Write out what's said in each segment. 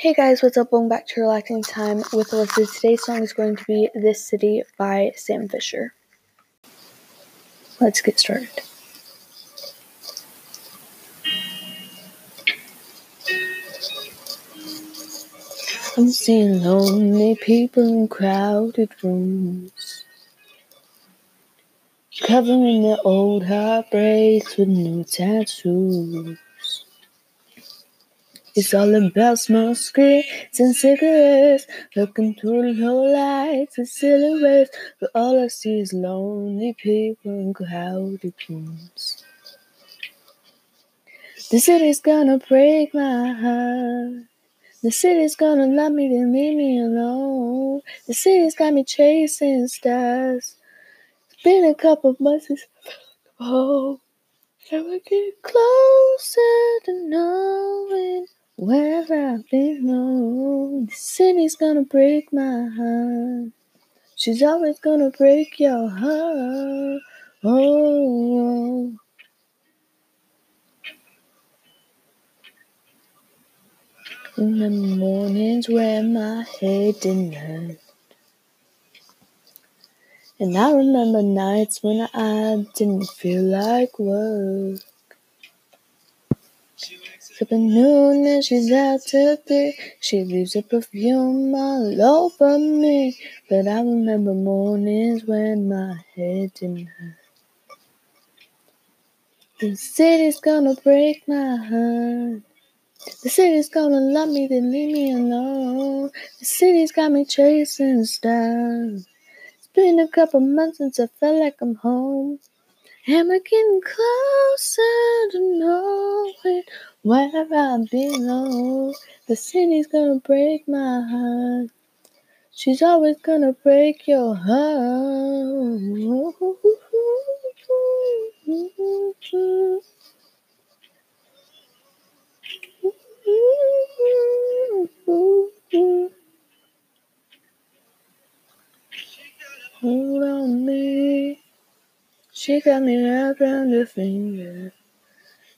Hey guys, what's up? Welcome back to Relaxing Time with Alyssa. Today's song is going to be This City by Sam Fisher. Let's get started. I'm seeing lonely people in crowded rooms, covering their old heartbreaks with new tattoos. It's all about smoke screens and cigarettes, looking through low lights and silhouettes, but all I see is lonely people in crowded rooms. The city's gonna break my heart. The city's gonna love me, then leave me alone. The city's got me chasing stars. It's been a couple months since oh, and we get closer to knowing where I belong. Oh, the city's gonna break my heart. She's always gonna break your heart. Oh. Remember mornings when my head didn't hurt. And I remember nights when I didn't feel like work. Up at noon and she's out to three. She leaves her perfume all over me. But I remember mornings when my head didn't hurt. The city's gonna break my heart. The city's gonna love me, then leave me alone. The city's got me chasing stars. It's been a couple months since I felt like I'm home. And we're getting closer to knowing where I belong. The city's gonna break my heart. She's always gonna break your heart. Hold on me. She got me wrapped around her finger.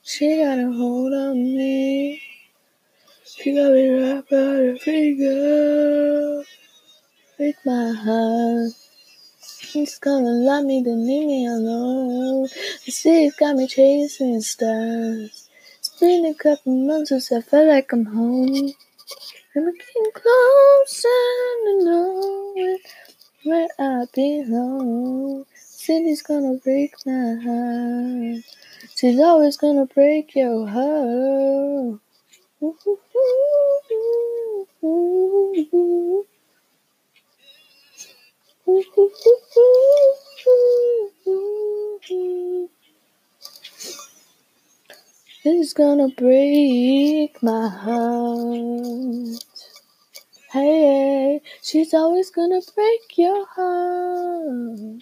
She got a hold on me. She got me wrapped around her finger. Break my heart. She's gonna love me, then leave me alone. The city's got me chasing stars. It's been a couple months since I felt like I'm home. And we're getting closer to knowing where I belong. City's gonna break my heart. She's always gonna break your heart. It's gonna break my heart. Hey, she's always gonna break your heart.